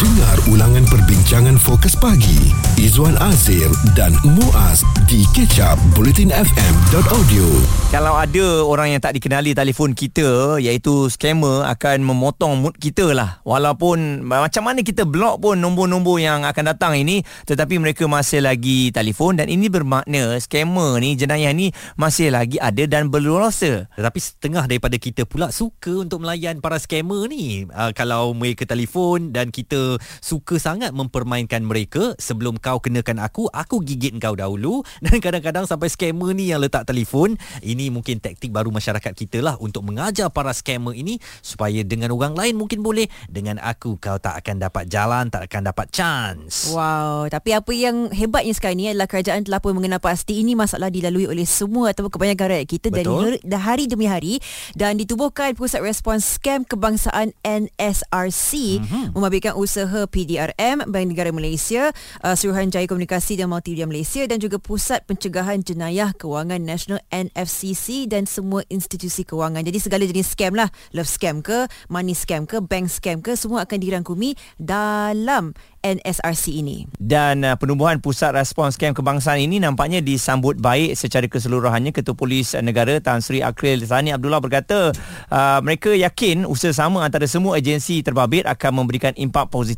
Dengar ulangan perbincangan fokus pagi. Izwan Azir dan Muaz di kecap bulletinfm.audio Kalau ada orang yang tak dikenali telefon kita iaitu scammer akan memotong mood kita lah. Walaupun macam mana kita block pun nombor-nombor yang akan datang ini tetapi mereka masih lagi telefon dan ini bermakna scammer ni jenayah ni masih lagi ada dan berluasa. Tetapi setengah daripada kita pula suka untuk melayan para scammer ni. Uh, kalau mereka telefon dan kita suka sangat mempermainkan mereka sebelum kau kenakan aku, aku gigit kau dahulu dan kadang-kadang sampai scammer ni yang letak telefon. Ini mungkin taktik baru masyarakat kita lah untuk mengajar para scammer ini supaya dengan orang lain mungkin boleh dengan aku kau tak akan dapat jalan, tak akan dapat chance. Wow, tapi apa yang hebatnya sekarang ni adalah kerajaan telah pun mengenal pasti ini masalah dilalui oleh semua atau kebanyakan rakyat kita dari Betul. hari, hari demi hari dan ditubuhkan Pusat Respons Scam Kebangsaan NSRC mm-hmm. membabitkan usaha PDRM Bank Negara Malaysia, uh, Suruhanjaya Komunikasi dan Multimedia Malaysia dan juga Pusat Pencegahan Jenayah Kewangan Nasional NFCC dan semua institusi kewangan. Jadi segala jenis scam lah, love scam ke, money scam ke, bank scam ke, semua akan dirangkumi dalam NSRC ini. dan uh, penubuhan pusat respons scam kebangsaan ini nampaknya disambut baik secara keseluruhannya Ketua Polis Negara Tan Sri Akril Sani Abdullah berkata uh, mereka yakin usaha sama antara semua agensi terbabit akan memberikan impak positif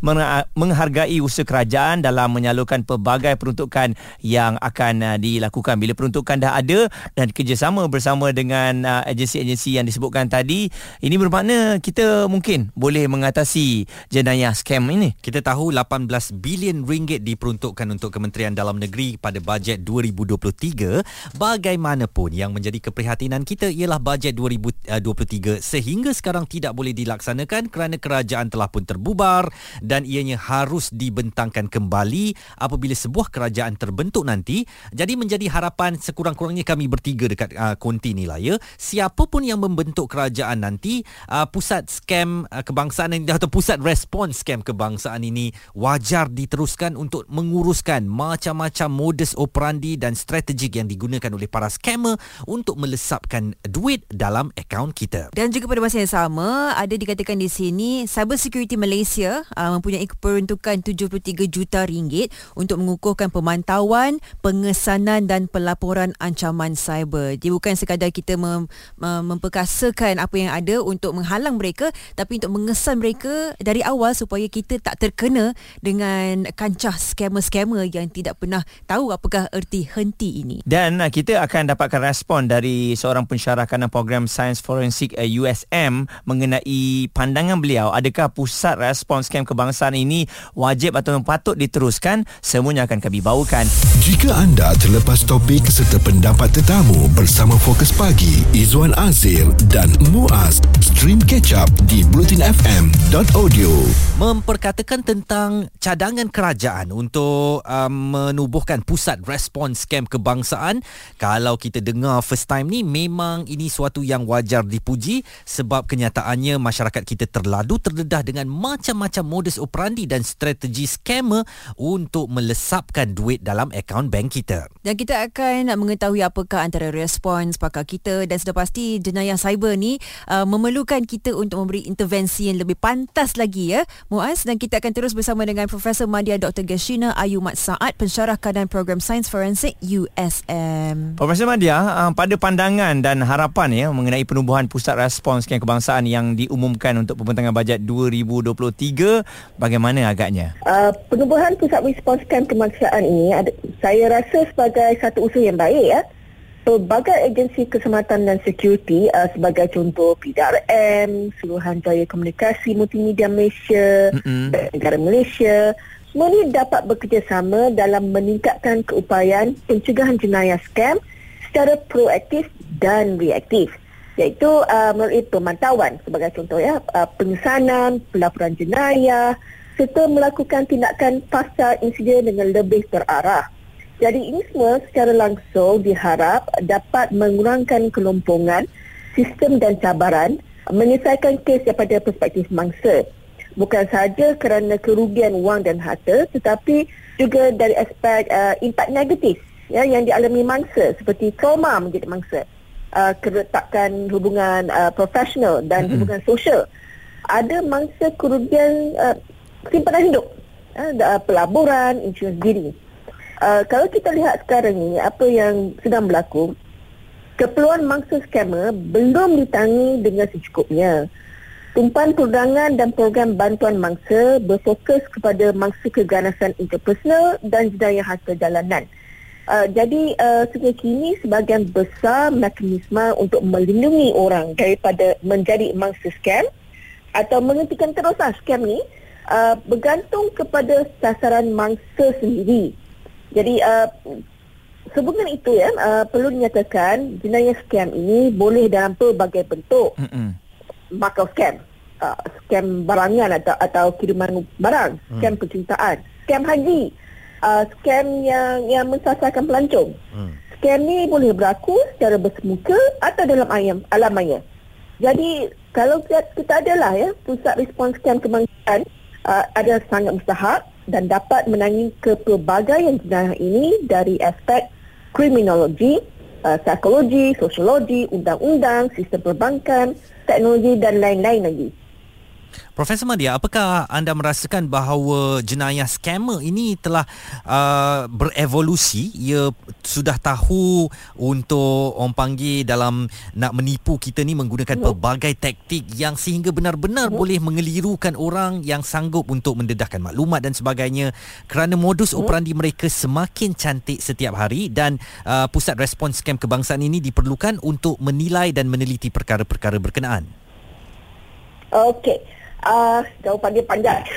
meng- menghargai usaha kerajaan dalam menyalurkan pelbagai peruntukan yang akan uh, dilakukan. Bila peruntukan dah ada dan kerjasama bersama dengan uh, agensi-agensi yang disebutkan tadi ini bermakna kita mungkin boleh mengatasi jenayah scam ini. Kita tahu 18 bilion ringgit diperuntukkan untuk Kementerian Dalam Negeri pada bajet 2023. Bagaimanapun yang menjadi keprihatinan kita ialah bajet 2023 sehingga sekarang tidak boleh dilaksanakan kerana kerajaan telah pun terbubar dan ianya harus dibentangkan kembali apabila sebuah kerajaan terbentuk nanti. Jadi menjadi harapan sekurang-kurangnya kami bertiga dekat uh, konti ni lah ya. Siapa pun yang membentuk kerajaan nanti, uh, pusat scam uh, kebangsaan ini atau pusat respons scam kebangsaan ini wajar diteruskan untuk menguruskan macam-macam modus operandi dan strategik yang digunakan oleh para scammer untuk melesapkan duit dalam akaun kita. Dan juga pada masa yang sama ada dikatakan di sini Cyber Security Malaysia uh, mempunyai peruntukan 73 juta ringgit untuk mengukuhkan pemantauan, pengesanan dan pelaporan ancaman cyber. Dia bukan sekadar kita mem, mem, memperkasakan apa yang ada untuk menghalang mereka tapi untuk mengesan mereka dari awal supaya kita tak terkena dengan kancah scammer-scammer yang tidak pernah tahu apakah erti henti ini. Dan uh, kita akan dapatkan respon dari seorang pensyarah kanan program Sains Forensik uh, USM mengenai pandangan beliau adakah pusat respons scam kebangsaan ini wajib atau patut diteruskan semuanya akan kami bawakan Jika anda terlepas topik serta pendapat tetamu bersama Fokus Pagi Izwan Azir dan Muaz stream catch up di bulletinfm.audio memperkatakan tentang cadangan kerajaan untuk um, menubuhkan pusat respons scam kebangsaan. Kalau kita dengar first time ni memang ini suatu yang wajar dipuji sebab kenyataannya masyarakat kita terladu terdedah dengan macam-macam modus operandi dan strategi scammer untuk melesapkan duit dalam akaun bank kita. Dan kita akan nak mengetahui apakah antara respons pakar kita dan sudah pasti jenayah cyber ni uh, memerlukan kita untuk memberi intervensi yang lebih pantas lagi ya Muaz dan kita akan terus bersama dengan Profesor Madya Dr. Gashina Ayu Mat Saad pensyarah kanan program Sains Forensik USM. Profesor Madia, uh, pada pandangan dan harapan ya mengenai penubuhan pusat respons kebangsaan yang diumumkan untuk pembentangan bajet 2023 bagaimana agaknya? Uh, penubuhan pusat respons scam kebangsaan ini ada, saya rasa sebagai satu usaha yang baik ya. Pelbagai agensi keselamatan dan security uh, sebagai contoh PDRM, Suruhanjaya Komunikasi Multimedia Malaysia, Mm-mm. Bank Negara Malaysia, semua ini dapat bekerjasama dalam meningkatkan keupayaan pencegahan jenayah scam secara proaktif dan reaktif iaitu uh, melalui pemantauan sebagai contoh ya uh, pengesanan, pelaporan jenayah serta melakukan tindakan pasca insiden dengan lebih terarah. Jadi ini semua secara langsung diharap dapat mengurangkan kelompongan sistem dan cabaran menyelesaikan kes daripada perspektif mangsa. Bukan sahaja kerana kerugian wang dan harta tetapi juga dari aspek uh, impak negatif ya yang dialami mangsa seperti trauma menjadi mangsa. Uh, keretakan hubungan uh, profesional dan mm-hmm. hubungan sosial. Ada mangsa kerugian uh, simpanan hidup. Uh, pelaburan, insurans diri. Uh, kalau kita lihat sekarang ni, apa yang sedang berlaku, keperluan mangsa skamer belum ditangani dengan secukupnya. Tumpuan perundangan dan program bantuan mangsa berfokus kepada mangsa keganasan interpersonal dan jenayah harta jalanan. Uh, jadi uh, sehingga kini sebahagian besar mekanisme untuk melindungi orang daripada menjadi mangsa scam atau menghentikan teruslah scam ni uh, bergantung kepada sasaran mangsa sendiri. Jadi uh, sebelum itu ya uh, perlu dinyatakan jenayah scam ini boleh dalam pelbagai bentuk. Mm-hmm bakal scam uh, scam barangan atau atau kiriman barang hmm. scam percintaan scam haji uh, scam yang yang mensasarkan pelancong hmm. scam ni boleh berlaku secara bersemuka atau dalam ayam alam maya jadi kalau kita, kita adalah ya pusat respons scam kebangsaan uh, ada sangat mustahak dan dapat menangani ke pelbagai yang jenayah ini dari aspek kriminologi, uh, psikologi, sosiologi, undang-undang, sistem perbankan, teknologi dan lain-lain lagi. Profesor Madia, apakah anda merasakan bahawa jenayah scammer ini telah uh, berevolusi? Ia sudah tahu untuk orang panggil dalam nak menipu kita ni menggunakan hmm. pelbagai taktik yang sehingga benar-benar hmm. boleh mengelirukan orang yang sanggup untuk mendedahkan maklumat dan sebagainya kerana modus hmm. operandi mereka semakin cantik setiap hari dan uh, pusat respons scam kebangsaan ini diperlukan untuk menilai dan meneliti perkara-perkara berkenaan. Okey uh, jawapan dia panjang.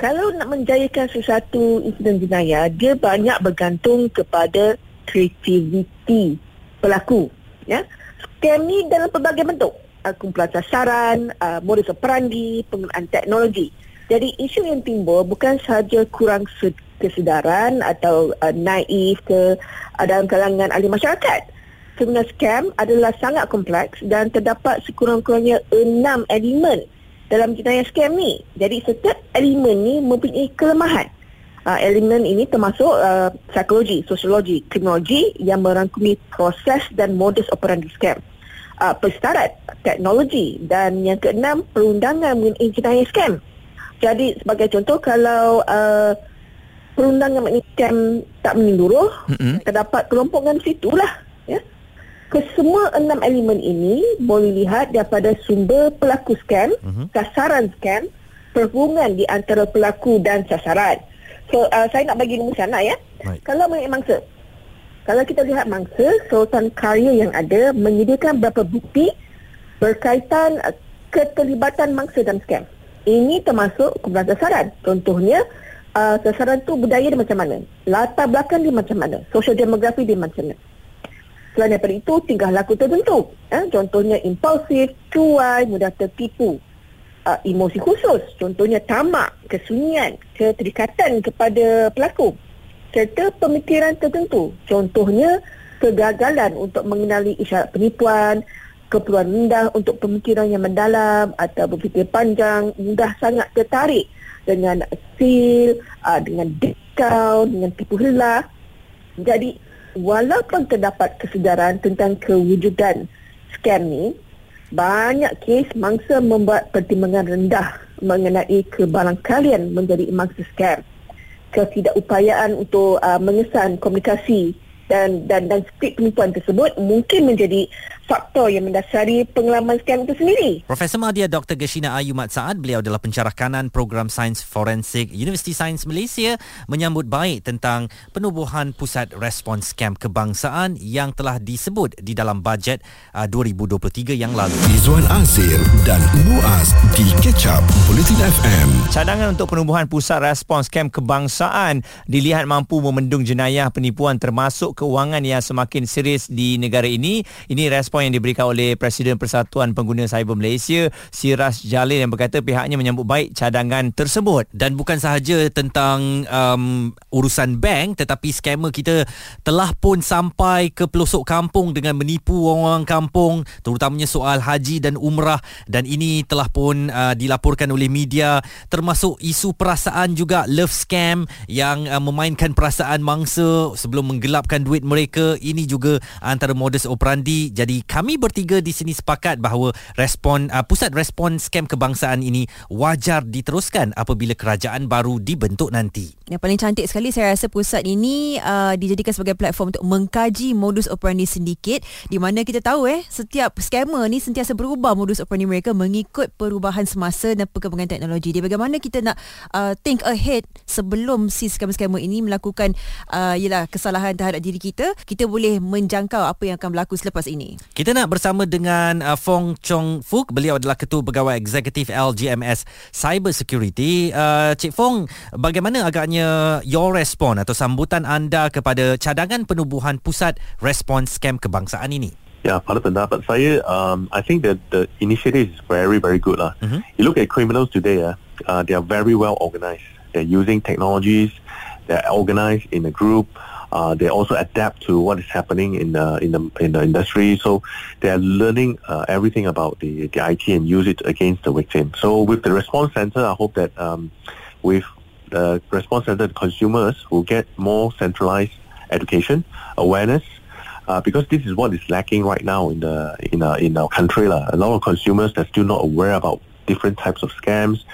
Kalau nak menjayakan sesuatu insiden jenayah, dia banyak bergantung kepada kreativiti pelaku. Ya, Scam ni dalam pelbagai bentuk. Uh, kumpulan sasaran, uh, modus operandi, penggunaan teknologi. Jadi isu yang timbul bukan sahaja kurang kesedaran atau uh, naif ke uh, dalam kalangan ahli masyarakat sebenar scam adalah sangat kompleks dan terdapat sekurang-kurangnya enam elemen dalam jenayah scam ni. Jadi setiap elemen ni mempunyai kelemahan. Uh, elemen ini termasuk uh, psikologi, sosiologi, kriminologi yang merangkumi proses dan modus operandi scam. Uh, persetarad, teknologi dan yang keenam perundangan mengenai jenayah scam. Jadi sebagai contoh kalau uh, perundangan mengenai scam tak menyeluruh, mm-hmm. terdapat kelompokan situ lah. Ya? Kesemua enam elemen ini boleh lihat daripada sumber pelaku scam, uh-huh. sasaran scam, perhubungan di antara pelaku dan sasaran. So, uh, saya nak bagi nombor sana ya. Right. Kalau mengenai mangsa, kalau kita lihat mangsa, sultan karya yang ada menyediakan beberapa bukti berkaitan uh, keterlibatan mangsa dalam scam. Ini termasuk kumpulan sasaran. Contohnya, uh, sasaran tu budaya dia macam mana? Latar belakang dia macam mana? Social demografi dia macam mana? Selain daripada itu, tingkah laku tertentu. Eh, contohnya impulsif, cuai, mudah tertipu. Uh, emosi khusus, contohnya tamak, kesunyian, keterikatan kepada pelaku. Serta pemikiran tertentu, contohnya kegagalan untuk mengenali isyarat penipuan, keperluan rendah untuk pemikiran yang mendalam atau berfikir panjang, mudah sangat tertarik dengan sil, uh, dengan discount, dengan tipu helah. Jadi, walaupun terdapat kesedaran tentang kewujudan scam ni, banyak kes mangsa membuat pertimbangan rendah mengenai kebarangkalian menjadi mangsa scam. Ketidakupayaan untuk uh, mengesan komunikasi dan dan dan skrip penipuan tersebut mungkin menjadi faktor yang mendasari pengalaman scam itu sendiri. Profesor Madia Dr. Geshina Ayu Mat Saad, beliau adalah pencarah kanan program Sains Forensik Universiti Sains Malaysia menyambut baik tentang penubuhan pusat respons scam kebangsaan yang telah disebut di dalam bajet uh, 2023 yang lalu. Izwan Azir dan Muaz di Ketchup Bulletin FM. Cadangan untuk penubuhan pusat respons scam kebangsaan dilihat mampu memendung jenayah penipuan termasuk keuangan yang semakin serius di negara ini. Ini respon respon yang diberikan oleh Presiden Persatuan Pengguna Cyber Malaysia Siras Jalil yang berkata pihaknya menyambut baik cadangan tersebut dan bukan sahaja tentang um, urusan bank tetapi skamer kita telah pun sampai ke pelosok kampung dengan menipu orang-orang kampung terutamanya soal haji dan umrah dan ini telah pun uh, dilaporkan oleh media termasuk isu perasaan juga love scam yang uh, memainkan perasaan mangsa sebelum menggelapkan duit mereka. Ini juga antara modus operandi. Jadi kami bertiga di sini sepakat bahawa respon uh, pusat respon scam kebangsaan ini wajar diteruskan apabila kerajaan baru dibentuk nanti. Yang paling cantik sekali saya rasa pusat ini uh, dijadikan sebagai platform untuk mengkaji modus operandi sindiket di mana kita tahu eh setiap scammer ni sentiasa berubah modus operandi mereka mengikut perubahan semasa dan perkembangan teknologi. Jadi bagaimana kita nak uh, think ahead sebelum si scammer-scammer ini melakukan uh, yalah kesalahan terhadap diri kita, kita boleh menjangkau apa yang akan berlaku selepas ini. Kita nak bersama dengan uh, Fong Chong Fuk. Beliau adalah Ketua Pegawai Eksekutif LGMS Cyber Security. Uh, Cik Fong, bagaimana agaknya your respon atau sambutan anda kepada cadangan penubuhan pusat respon scam kebangsaan ini? Ya, pada pendapat saya, um, I think that the initiative is very, very good lah. Mhm. You look at criminals today, uh, uh, they are very well organized. They're using technologies. They're organized in a group. Uh, they also adapt to what is happening in the in the in the industry. So they are learning uh, everything about the the IT and use it against the victim. So with the response center, I hope that um, with the response center, the consumers will get more centralized education, awareness, uh, because this is what is lacking right now in the in our in our country. lah. A lot of consumers are still not aware about different types of scams,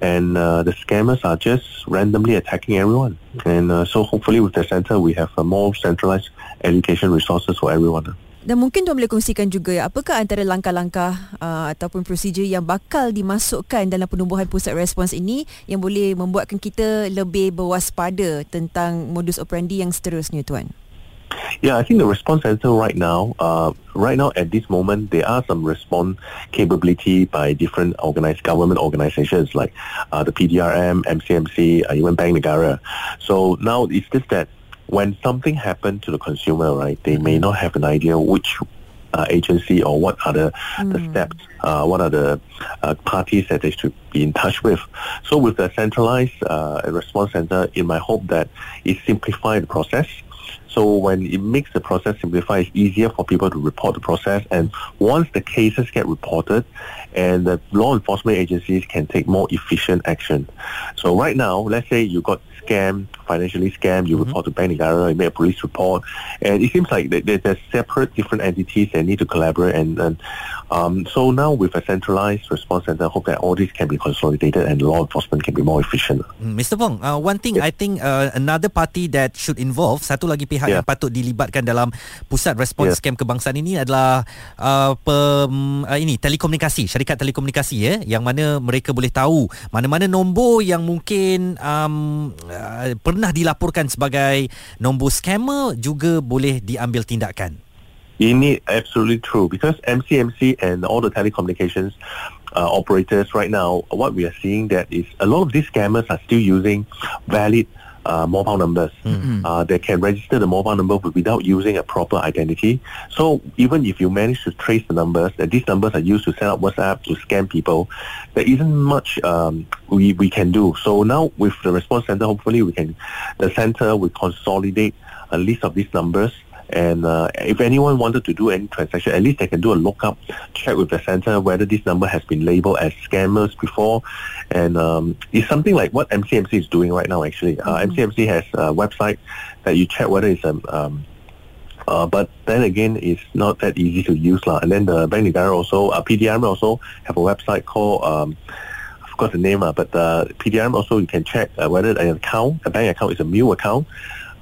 and uh, the scammers are just randomly attacking everyone. And uh, so hopefully with the center, we have uh, more centralized education resources for everyone. Dan mungkin tuan boleh kongsikan juga apakah antara langkah-langkah uh, ataupun prosedur yang bakal dimasukkan dalam penubuhan pusat respons ini yang boleh membuatkan kita lebih berwaspada tentang modus operandi yang seterusnya tuan. Yeah, I think the response center right now, uh, right now at this moment, there are some response capability by different organized government organizations like uh, the PDRM, MCMC, uh, even Bank Negara. So now it's just that when something happened to the consumer, right, they may not have an idea which uh, agency or what are the, the steps, uh, what are the uh, parties that they should be in touch with. So with the centralized uh, response center, in my hope that it simplify the process. So when it makes the process simplify, it's easier for people to report the process. And once the cases get reported, and the law enforcement agencies can take more efficient action. So right now, let's say you got scammed, financially scammed, you report to Bank Negara, you make a police report, and it seems like there's separate different entities that need to collaborate. And, and um, so now with a centralized response center, I hope that all this can be consolidated and law enforcement can be more efficient. Mr. Fong, uh, one thing I think uh, another party that should involve, satu lagi pihak Yeah. yang patut dilibatkan dalam pusat respons Yeah. scam kebangsaan ini adalah uh, pem, uh, ini telekomunikasi, syarikat telekomunikasi ya, yang mana mereka boleh tahu mana-mana nombor yang mungkin um, uh, pernah dilaporkan sebagai nombor scammer juga boleh diambil tindakan. Ini absolutely true because MCMC and all the telecommunications uh, operators right now, what we are seeing that is a lot of these scammers are still using valid uh, mobile numbers. Uh, they can register the mobile number without using a proper identity. So even if you manage to trace the numbers, that these numbers are used to set up WhatsApp to scam people, there isn't much um, we, we can do. So now with the response center, hopefully we can, the center will consolidate a list of these numbers and uh, if anyone wanted to do any transaction, at least they can do a lookup, check with the center whether this number has been labeled as scammers before. And um, it's something like what MCMC is doing right now, actually. Uh, MCMC has a website that you check whether it's a. Um, uh, but then again, it's not that easy to use. lah. And then the Bank Negara also, uh, PDRM also have a website called, um, I forgot the name, uh, but uh, PDRM also you can check uh, whether an account, a bank account is a new account.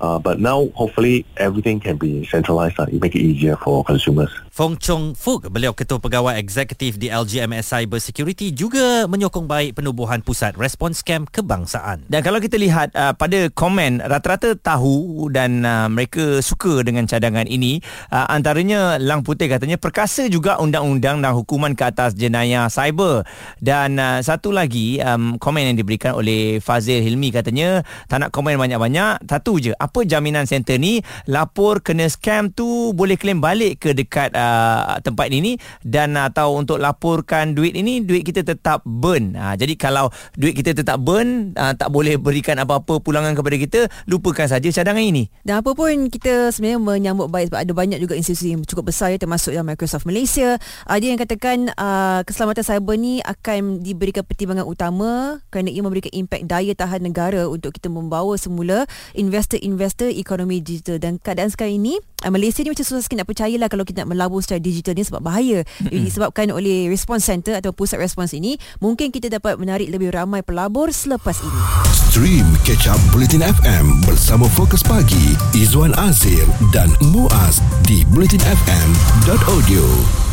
Uh, but now, hopefully, everything can be centralized. Uh, it make it easier for consumers. Fong Chong Fuk, beliau Ketua Pegawai Eksekutif di LGMS Cyber Security juga menyokong baik penubuhan pusat respons scam kebangsaan. Dan kalau kita lihat uh, pada komen rata-rata tahu dan uh, mereka suka dengan cadangan ini. Uh, antaranya Lang Putih katanya perkasa juga undang-undang dan hukuman ke atas jenayah cyber. Dan uh, satu lagi um, komen yang diberikan oleh Fazil Hilmi katanya tak nak komen banyak-banyak satu je. Apa jaminan center ni? Lapor kena scam tu boleh claim balik ke dekat uh, uh, tempat ini dan atau untuk laporkan duit ini duit kita tetap burn. Uh, jadi kalau duit kita tetap burn uh, tak boleh berikan apa-apa pulangan kepada kita lupakan saja cadangan ini. Dan apa pun kita sebenarnya menyambut baik sebab ada banyak juga institusi yang cukup besar ya termasuk yang Microsoft Malaysia. Dia yang katakan uh, keselamatan cyber ni akan diberikan pertimbangan utama kerana ia memberikan impak daya tahan negara untuk kita membawa semula investor-investor ekonomi digital dan keadaan sekarang ini uh, Malaysia ni macam susah sikit nak percayalah kalau kita nak melabur secara digital ni sebab bahaya. Disebabkan oleh response center atau pusat respons ini mungkin kita dapat menarik lebih ramai pelabur selepas ini. Stream Catch Up Bulletin FM bersama Fokus Pagi Izwan Azir dan Muaz di bulletinfm.audio